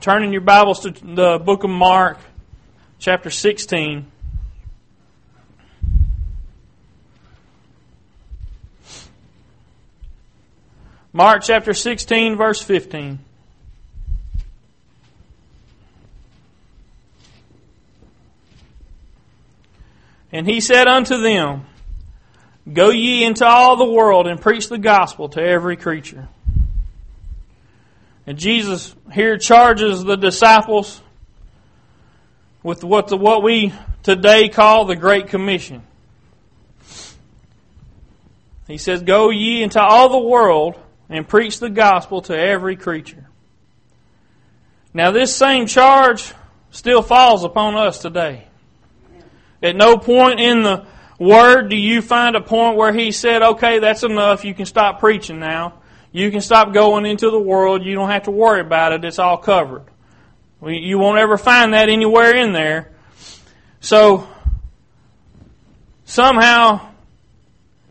turn in your Bibles to the book of Mark, chapter 16. Mark chapter 16, verse 15. And he said unto them, Go ye into all the world and preach the gospel to every creature. And Jesus here charges the disciples with what, the, what we today call the Great Commission. He says, Go ye into all the world and preach the gospel to every creature. Now, this same charge still falls upon us today. At no point in the Word do you find a point where He said, okay, that's enough, you can stop preaching now. You can stop going into the world, you don't have to worry about it, it's all covered. You won't ever find that anywhere in there. So, somehow,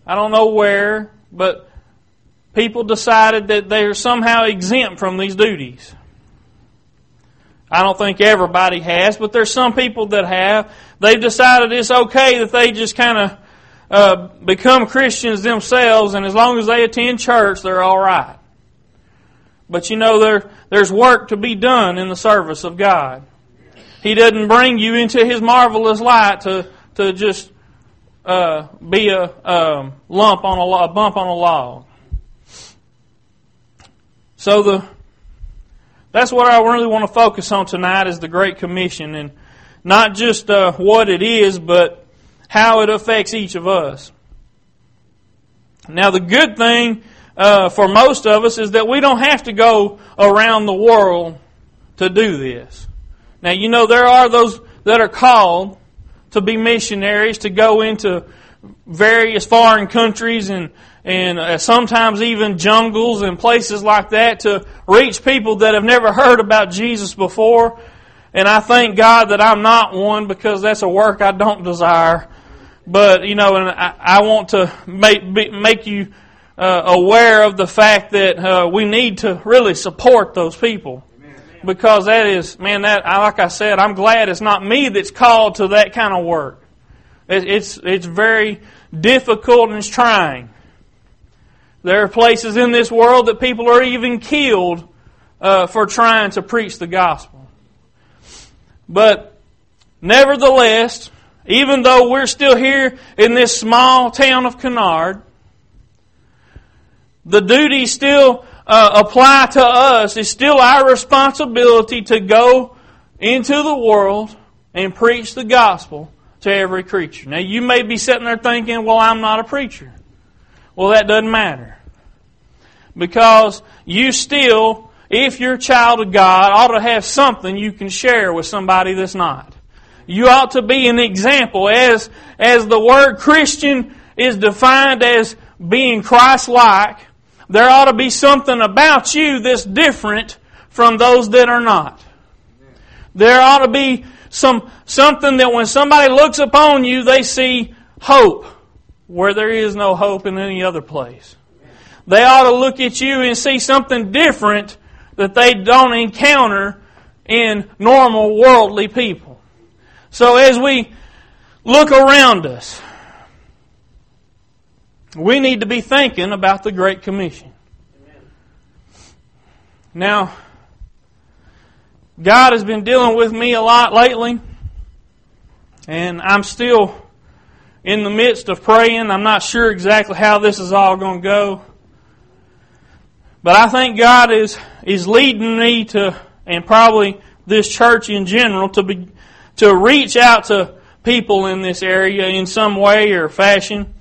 I don't know where, but people decided that they're somehow exempt from these duties. I don't think everybody has, but there's some people that have. They've decided it's okay that they just kind of uh, become Christians themselves, and as long as they attend church, they're all right. But you know, there there's work to be done in the service of God. He doesn't bring you into His marvelous light to to just uh, be a um, lump on a, a bump on a log. So the that's what I really want to focus on tonight is the Great Commission and not just uh, what it is, but how it affects each of us. Now, the good thing uh, for most of us is that we don't have to go around the world to do this. Now, you know, there are those that are called to be missionaries, to go into various foreign countries and and uh, sometimes even jungles and places like that to reach people that have never heard about Jesus before. And I thank God that I'm not one because that's a work I don't desire. But, you know, and I, I want to make, make you uh, aware of the fact that uh, we need to really support those people. Because that is, man, that, like I said, I'm glad it's not me that's called to that kind of work. It's, it's very difficult and it's trying. There are places in this world that people are even killed uh, for trying to preach the gospel. But nevertheless, even though we're still here in this small town of Kennard, the duties still uh, apply to us. It's still our responsibility to go into the world and preach the gospel to every creature. Now, you may be sitting there thinking, well, I'm not a preacher. Well, that doesn't matter because you still, if you're a child of God, ought to have something you can share with somebody that's not. You ought to be an example as, as the word Christian is defined as being Christ-like. There ought to be something about you that's different from those that are not. There ought to be some, something that when somebody looks upon you, they see hope where there is no hope in any other place. They ought to look at you and see something different that they don't encounter in normal worldly people. So as we look around us, we need to be thinking about the Great Commission. Now, God has been dealing with me a lot lately, and I'm still in the midst of praying. I'm not sure exactly how this is all going to go. But I think God is, is leading me to, and probably this church in general, to be, to reach out to people in this area in some way or fashion.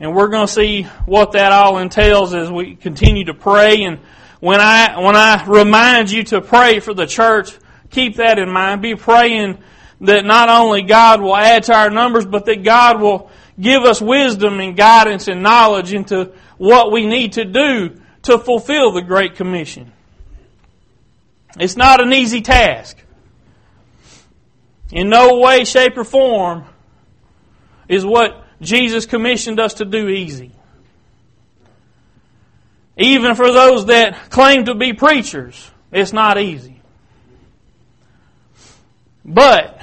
And we're going to see what that all entails as we continue to pray. And when I, when I remind you to pray for the church, keep that in mind. Be praying that not only God will add to our numbers, but that God will give us wisdom and guidance and knowledge into what we need to do to fulfill the Great Commission. It's not an easy task. In no way, shape, or form is what Jesus commissioned us to do easy. Even for those that claim to be preachers, it's not easy. But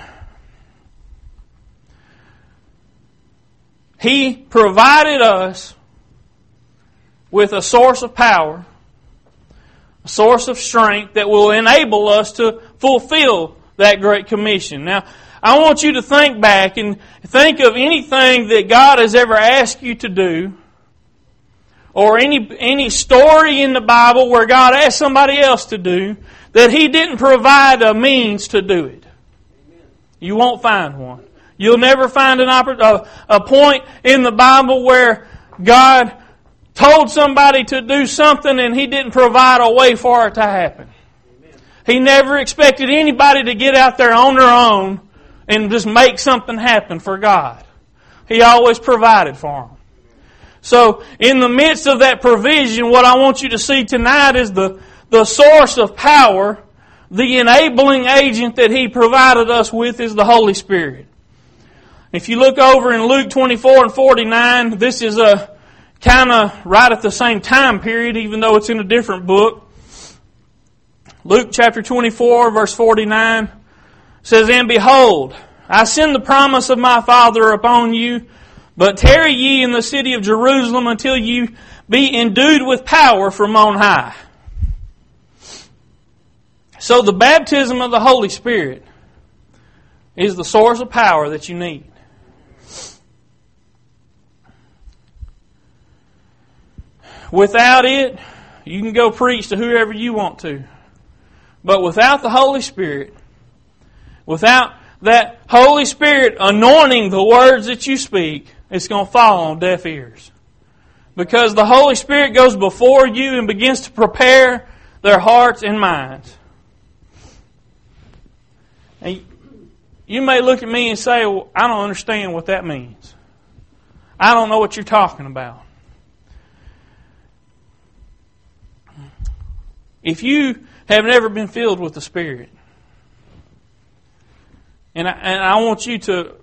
He provided us with a source of power, a source of strength that will enable us to fulfill that great commission. Now, I want you to think back and think of anything that God has ever asked you to do or any, any story in the Bible where God asked somebody else to do that He didn't provide a means to do it. You won't find one. You'll never find an oppor- a, a point in the Bible where God told somebody to do something and He didn't provide a way for it to happen. He never expected anybody to get out there on their own and just make something happen for God. He always provided for them. So, in the midst of that provision, what I want you to see tonight is the, the source of power, the enabling agent that He provided us with is the Holy Spirit. If you look over in Luke 24 and 49, this is a kind of right at the same time period, even though it's in a different book. Luke chapter 24, verse 49 says, And behold, I send the promise of my Father upon you, but tarry ye in the city of Jerusalem until you be endued with power from on high. So the baptism of the Holy Spirit is the source of power that you need. Without it, you can go preach to whoever you want to. But without the Holy Spirit, without that Holy Spirit anointing the words that you speak, it's going to fall on deaf ears. Because the Holy Spirit goes before you and begins to prepare their hearts and minds. And you may look at me and say, well, I don't understand what that means. I don't know what you're talking about. If you have never been filled with the Spirit, and I, and I want you to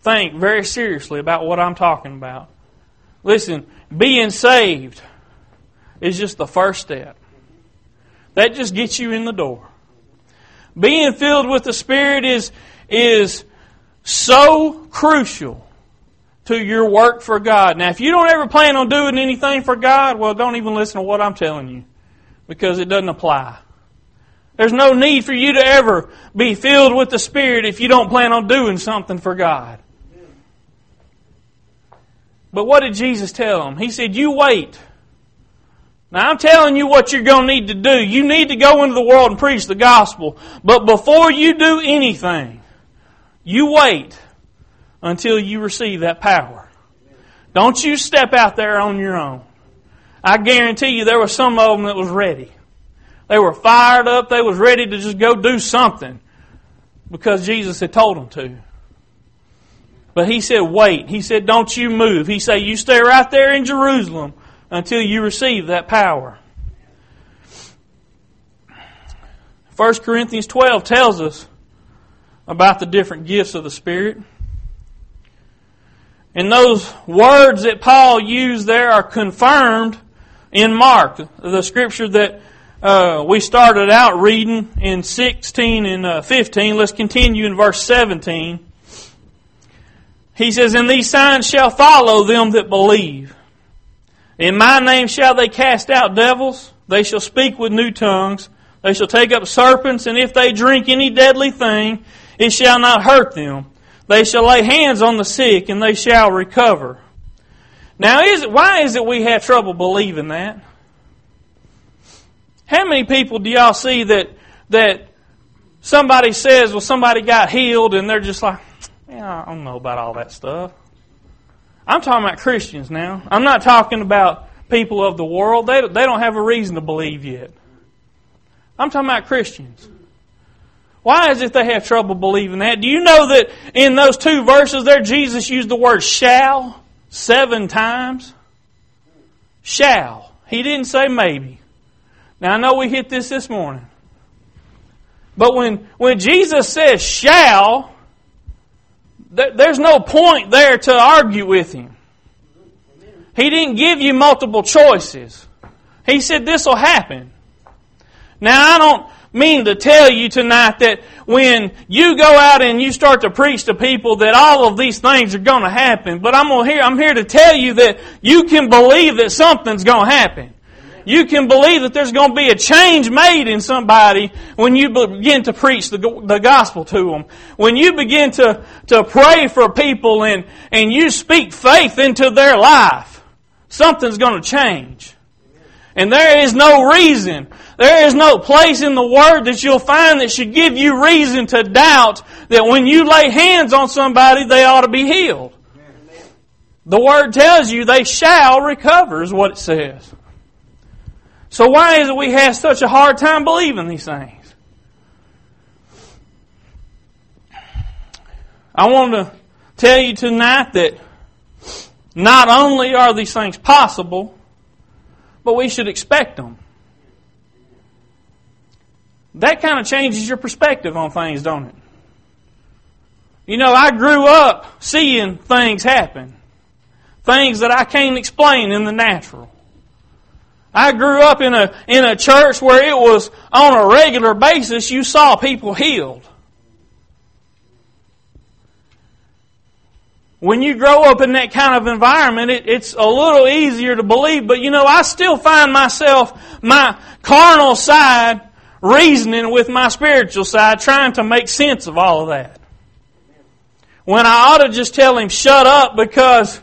think very seriously about what I'm talking about. Listen, being saved is just the first step. That just gets you in the door. Being filled with the Spirit is, is so crucial to your work for God. Now, if you don't ever plan on doing anything for God, well, don't even listen to what I'm telling you because it doesn't apply. There's no need for you to ever be filled with the Spirit if you don't plan on doing something for God. But what did Jesus tell them? He said, You wait. Now I'm telling you what you're going to need to do. You need to go into the world and preach the gospel. But before you do anything, you wait until you receive that power. Don't you step out there on your own. I guarantee you there was some of them that was ready. They were fired up. They was ready to just go do something because Jesus had told them to. But he said, wait. He said, don't you move. He said, you stay right there in Jerusalem until you receive that power. 1 Corinthians 12 tells us about the different gifts of the Spirit. And those words that Paul used there are confirmed in Mark, the scripture that uh, we started out reading in 16 and uh, 15. Let's continue in verse 17. He says, And these signs shall follow them that believe. In my name shall they cast out devils. They shall speak with new tongues. They shall take up serpents, and if they drink any deadly thing, it shall not hurt them. They shall lay hands on the sick, and they shall recover. Now, is it, why is it we have trouble believing that? How many people do y'all see that that somebody says, well, somebody got healed, and they're just like, yeah, I don't know about all that stuff. I'm talking about Christians now. I'm not talking about people of the world. They, they don't have a reason to believe yet. I'm talking about Christians. Why is it they have trouble believing that? Do you know that in those two verses there, Jesus used the word shall seven times? Shall. He didn't say maybe. Now I know we hit this this morning. But when, when Jesus says shall, there's no point there to argue with him. He didn't give you multiple choices. He said this will happen. Now I don't mean to tell you tonight that when you go out and you start to preach to people that all of these things are going to happen, but I'm here, I'm here to tell you that you can believe that something's going to happen. You can believe that there's going to be a change made in somebody when you begin to preach the, the gospel to them. When you begin to, to pray for people and, and you speak faith into their life, something's going to change. And there is no reason, there is no place in the Word that you'll find that should give you reason to doubt that when you lay hands on somebody, they ought to be healed. The Word tells you they shall recover, is what it says. So why is it we have such a hard time believing these things? I want to tell you tonight that not only are these things possible, but we should expect them. That kind of changes your perspective on things, don't it? You know, I grew up seeing things happen. Things that I can't explain in the natural. I grew up in a, in a church where it was on a regular basis you saw people healed. When you grow up in that kind of environment, it, it's a little easier to believe, but you know, I still find myself, my carnal side, reasoning with my spiritual side, trying to make sense of all of that. When I ought to just tell him, shut up, because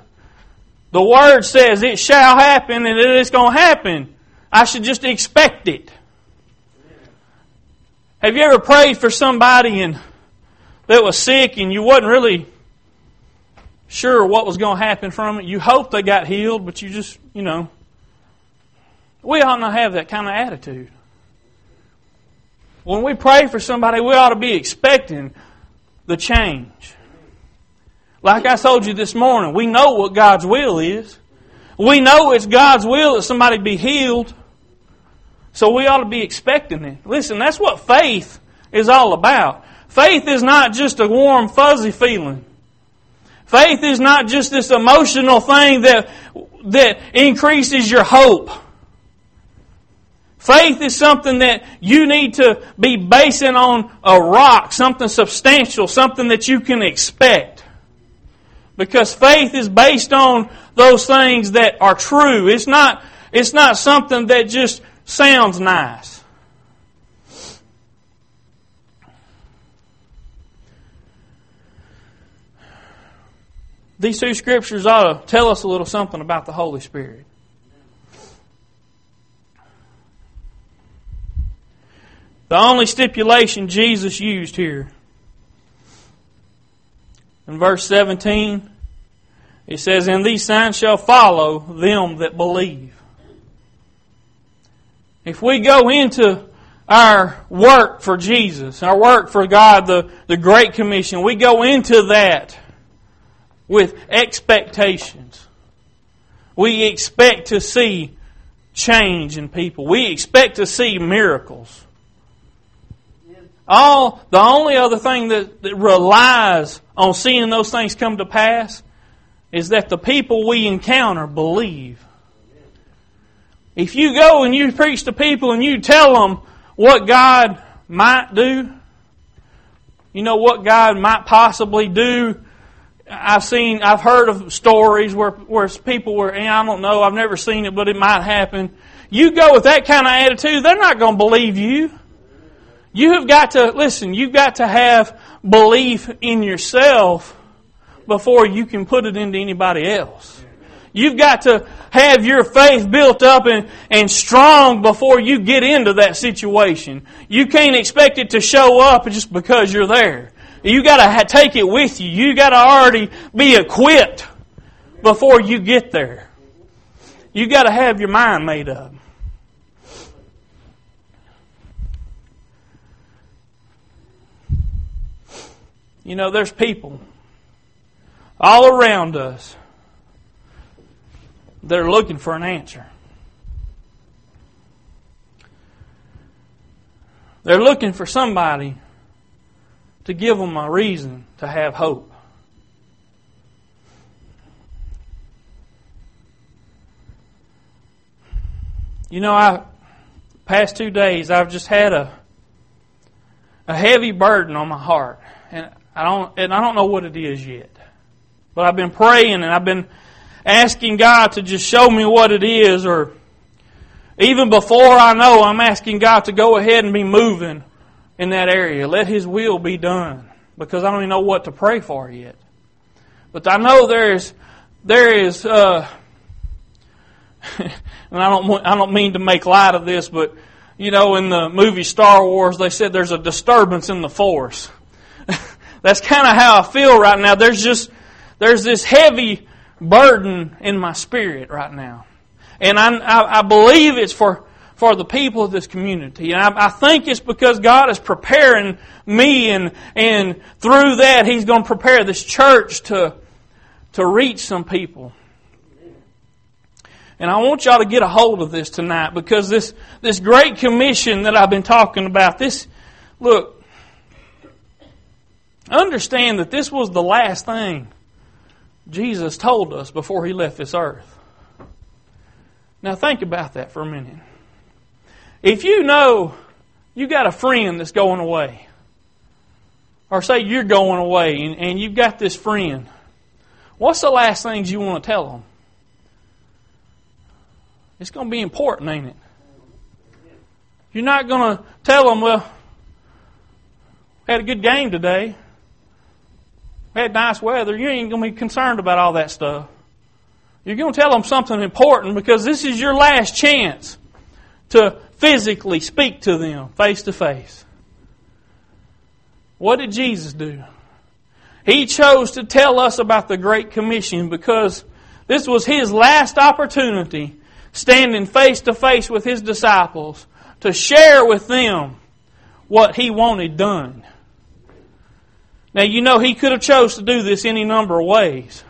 the Word says it shall happen and it is going to happen. I should just expect it. Have you ever prayed for somebody and that was sick and you wasn't really sure what was going to happen from it? You hoped they got healed, but you just, you know. We ought not have that kind of attitude. When we pray for somebody, we ought to be expecting the change. Like I told you this morning, we know what God's will is. We know it's God's will that somebody be healed. So we ought to be expecting it. Listen, that's what faith is all about. Faith is not just a warm, fuzzy feeling. Faith is not just this emotional thing that, that increases your hope. Faith is something that you need to be basing on a rock, something substantial, something that you can expect. Because faith is based on those things that are true. It's not, it's not something that just sounds nice. These two scriptures ought to tell us a little something about the Holy Spirit. The only stipulation Jesus used here in verse 17, it says, And these signs shall follow them that believe. If we go into our work for Jesus, our work for God, the, the Great Commission, we go into that with expectations. We expect to see change in people. We expect to see miracles. All the only other thing that, that relies on seeing those things come to pass is that the people we encounter believe. If you go and you preach to people and you tell them what God might do, you know what God might possibly do. I've seen, I've heard of stories where, where people were, and I don't know, I've never seen it, but it might happen. You go with that kind of attitude, they're not going to believe you. You have got to, listen, you've got to have belief in yourself before you can put it into anybody else. You've got to have your faith built up and, and strong before you get into that situation. You can't expect it to show up just because you're there. You gotta take it with you. You gotta already be equipped before you get there. You gotta have your mind made up. You know, there's people all around us that are looking for an answer. They're looking for somebody to give them a reason to have hope. You know, I past two days I've just had a a heavy burden on my heart, and I don't and I don't know what it is yet. But I've been praying and I've been asking God to just show me what it is, or even before I know, I'm asking God to go ahead and be moving in that area. Let His will be done, because I don't even know what to pray for yet. But I know there is there is. Uh, and I don't I don't mean to make light of this, but you know, in the movie Star Wars, they said there's a disturbance in the force. That's kind of how I feel right now. There's just, there's this heavy burden in my spirit right now. And I, I, I believe it's for, for the people of this community. And I, I think it's because God is preparing me and, and through that He's going to prepare this church to, to reach some people. And I want y'all to get a hold of this tonight because this, this great commission that I've been talking about, this, look, understand that this was the last thing Jesus told us before he left this earth. Now think about that for a minute. If you know you got a friend that's going away, or say you're going away and, and you've got this friend, what's the last things you want to tell them? It's going to be important, ain't it? You're not going to tell them, well, had a good game today. Had nice weather. You ain't going to be concerned about all that stuff. You're going to tell them something important because this is your last chance to physically speak to them face to face. What did Jesus do? He chose to tell us about the Great Commission because this was His last opportunity standing face to face with his disciples to share with them what he wanted done. Now you know he could have chose to do this any number of ways.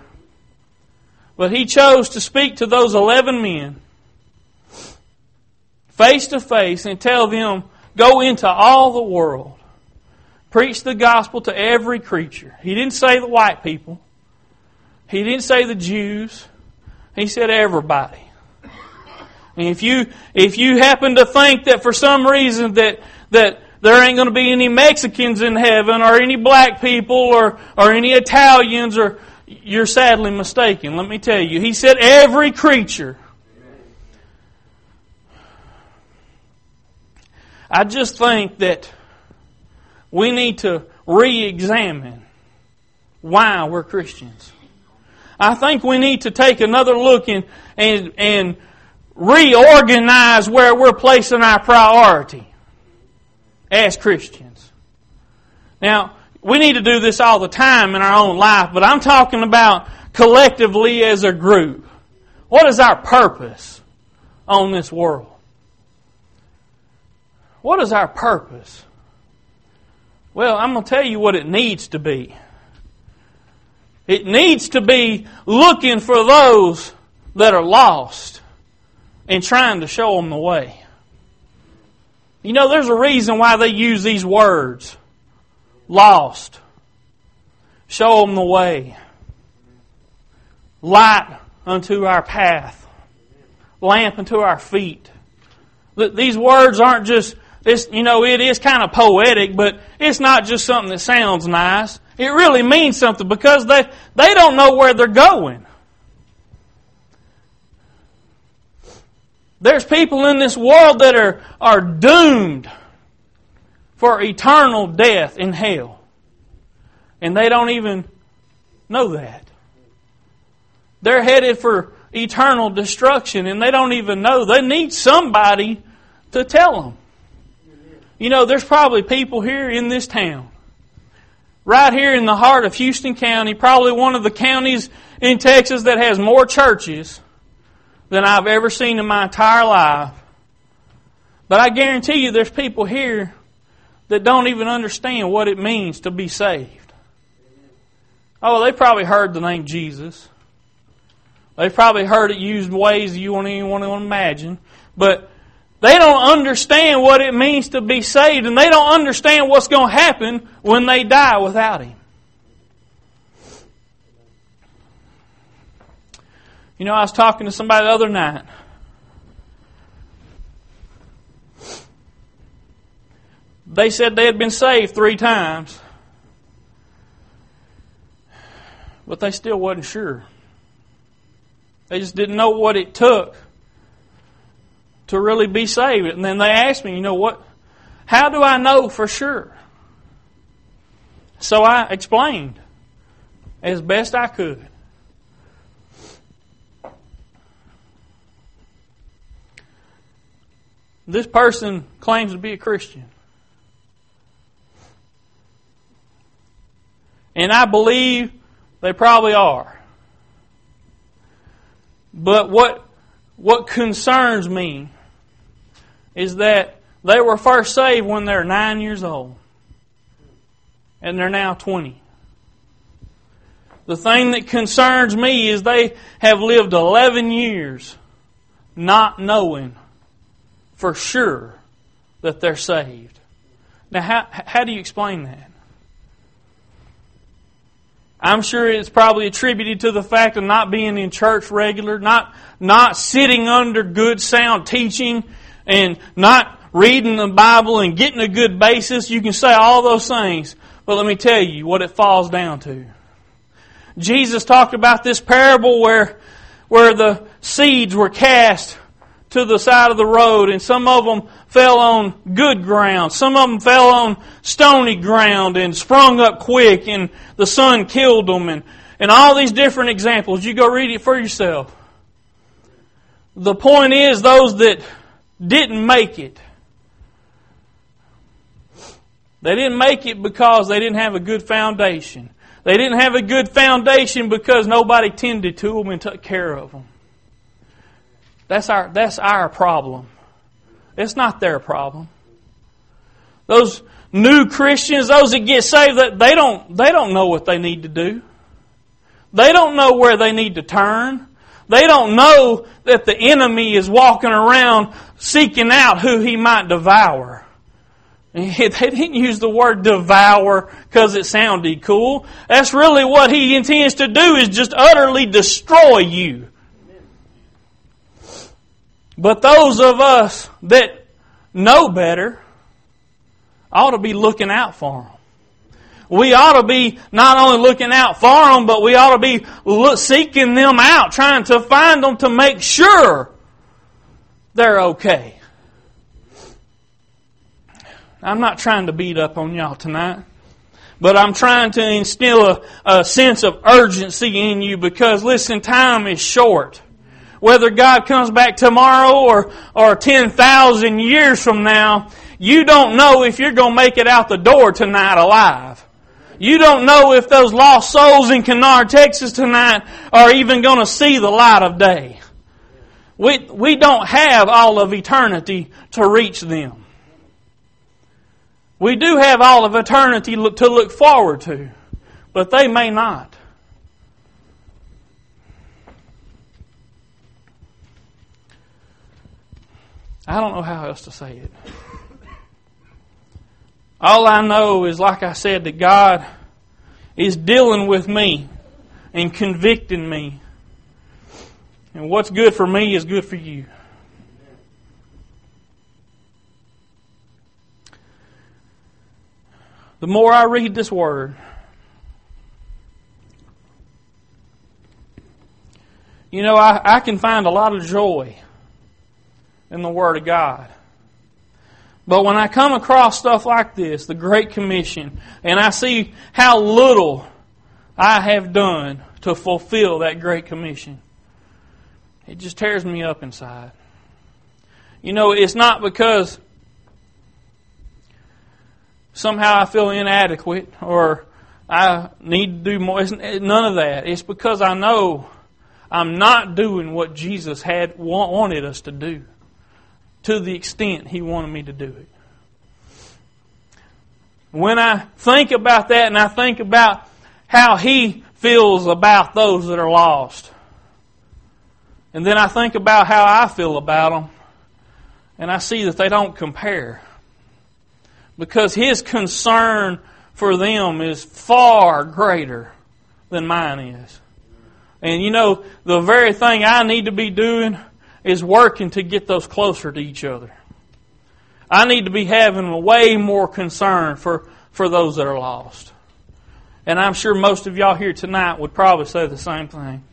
But he chose to speak to those 11 men face to face and tell them, go into all the world. Preach the gospel to every creature. He didn't say the white people. He didn't say the Jews. He said everybody. And if you if you happen to think that for some reason that that there ain't going to be any Mexicans in heaven or any black people or or any Italians or you're sadly mistaken. Let me tell you. He said every creature. I just think that we need to re-examine why we're Christians. I think we need to take another look and and and reorganize where we're placing our priority as Christians. Now, we need to do this all the time in our own life, but I'm talking about collectively as a group. What is our purpose on this world? What is our purpose? Well, I'm going to tell you what it needs to be. It needs to be looking for those that are lost and trying to show them the way. You know, there's a reason why they use these words. Lost. Show them the way. Light unto our path. Lamp unto our feet. These words aren't just, this, you know, it is kind of poetic, but it's not just something that sounds nice. It really means something because they, they don't know where they're going. There's people in this world that are, are doomed for eternal death in hell. And they don't even know that. They're headed for eternal destruction and they don't even know. They need somebody to tell them. You know, there's probably people here in this town, right here in the heart of Houston County, probably one of the counties in Texas that has more churches than I've ever seen in my entire life. But I guarantee you there's people here that don't even understand what it means to be saved. Oh, they probably heard the name Jesus. They've probably heard it used ways you won't even want to imagine. But they don't understand what it means to be saved, and they don't understand what's going to happen when they die without Him. You know, I was talking to somebody the other night. they said they had been saved three times, but they still wasn't sure. They just didn't know what it took to really be saved. And then they asked me, you know what? How do I know for sure? So I explained as best I could. This person claims to be a Christian. And I believe they probably are. But what, what concerns me is that they were first saved when they're nine years old. And they're now 20. The thing that concerns me is they have lived 11 years not knowing for sure that they're saved. Now, how, how do you explain that? I'm sure it's probably attributed to the fact of not being in church regular, not, not sitting under good sound teaching, and not reading the Bible and getting a good basis. You can say all those things, but let me tell you what it falls down to. Jesus talked about this parable where, where the seeds were cast to the side of the road, and some of them fell on good ground. Some of them fell on stony ground and sprung up quick, and the sun killed them, and, and all these different examples. You go read it for yourself. The point is, those that didn't make it, they didn't make it because they didn't have a good foundation. They didn't have a good foundation because nobody tended to them and took care of them. That's our, that's our problem. It's not their problem. Those new Christians, those that get saved, they don't, they don't know what they need to do. They don't know where they need to turn. They don't know that the enemy is walking around seeking out who he might devour. They didn't use the word devour because it sounded cool. That's really what he intends to do is just utterly destroy you. But those of us that know better ought to be looking out for them. We ought to be not only looking out for them, but we ought to be seeking them out, trying to find them to make sure they're okay. I'm not trying to beat up on y'all tonight, but I'm trying to instill a, a sense of urgency in you because listen, time is short whether God comes back tomorrow or, or 10,000 years from now, you don't know if you're going to make it out the door tonight alive. You don't know if those lost souls in Kennard, Texas tonight are even going to see the light of day. We, we don't have all of eternity to reach them. We do have all of eternity to look forward to, but they may not. I don't know how else to say it. All I know is, like I said, that God is dealing with me and convicting me. And what's good for me is good for you. The more I read this word, you know, I, I can find a lot of joy in the Word of God. But when I come across stuff like this, the Great Commission, and I see how little I have done to fulfill that Great Commission, it just tears me up inside. You know, it's not because somehow I feel inadequate or I need to do more. It's none of that. It's because I know I'm not doing what Jesus had wanted us to do to the extent He wanted me to do it. When I think about that and I think about how He feels about those that are lost, and then I think about how I feel about them, and I see that they don't compare. Because His concern for them is far greater than mine is. And you know, the very thing I need to be doing is working to get those closer to each other. I need to be having way more concern for, for those that are lost. And I'm sure most of y'all here tonight would probably say the same thing.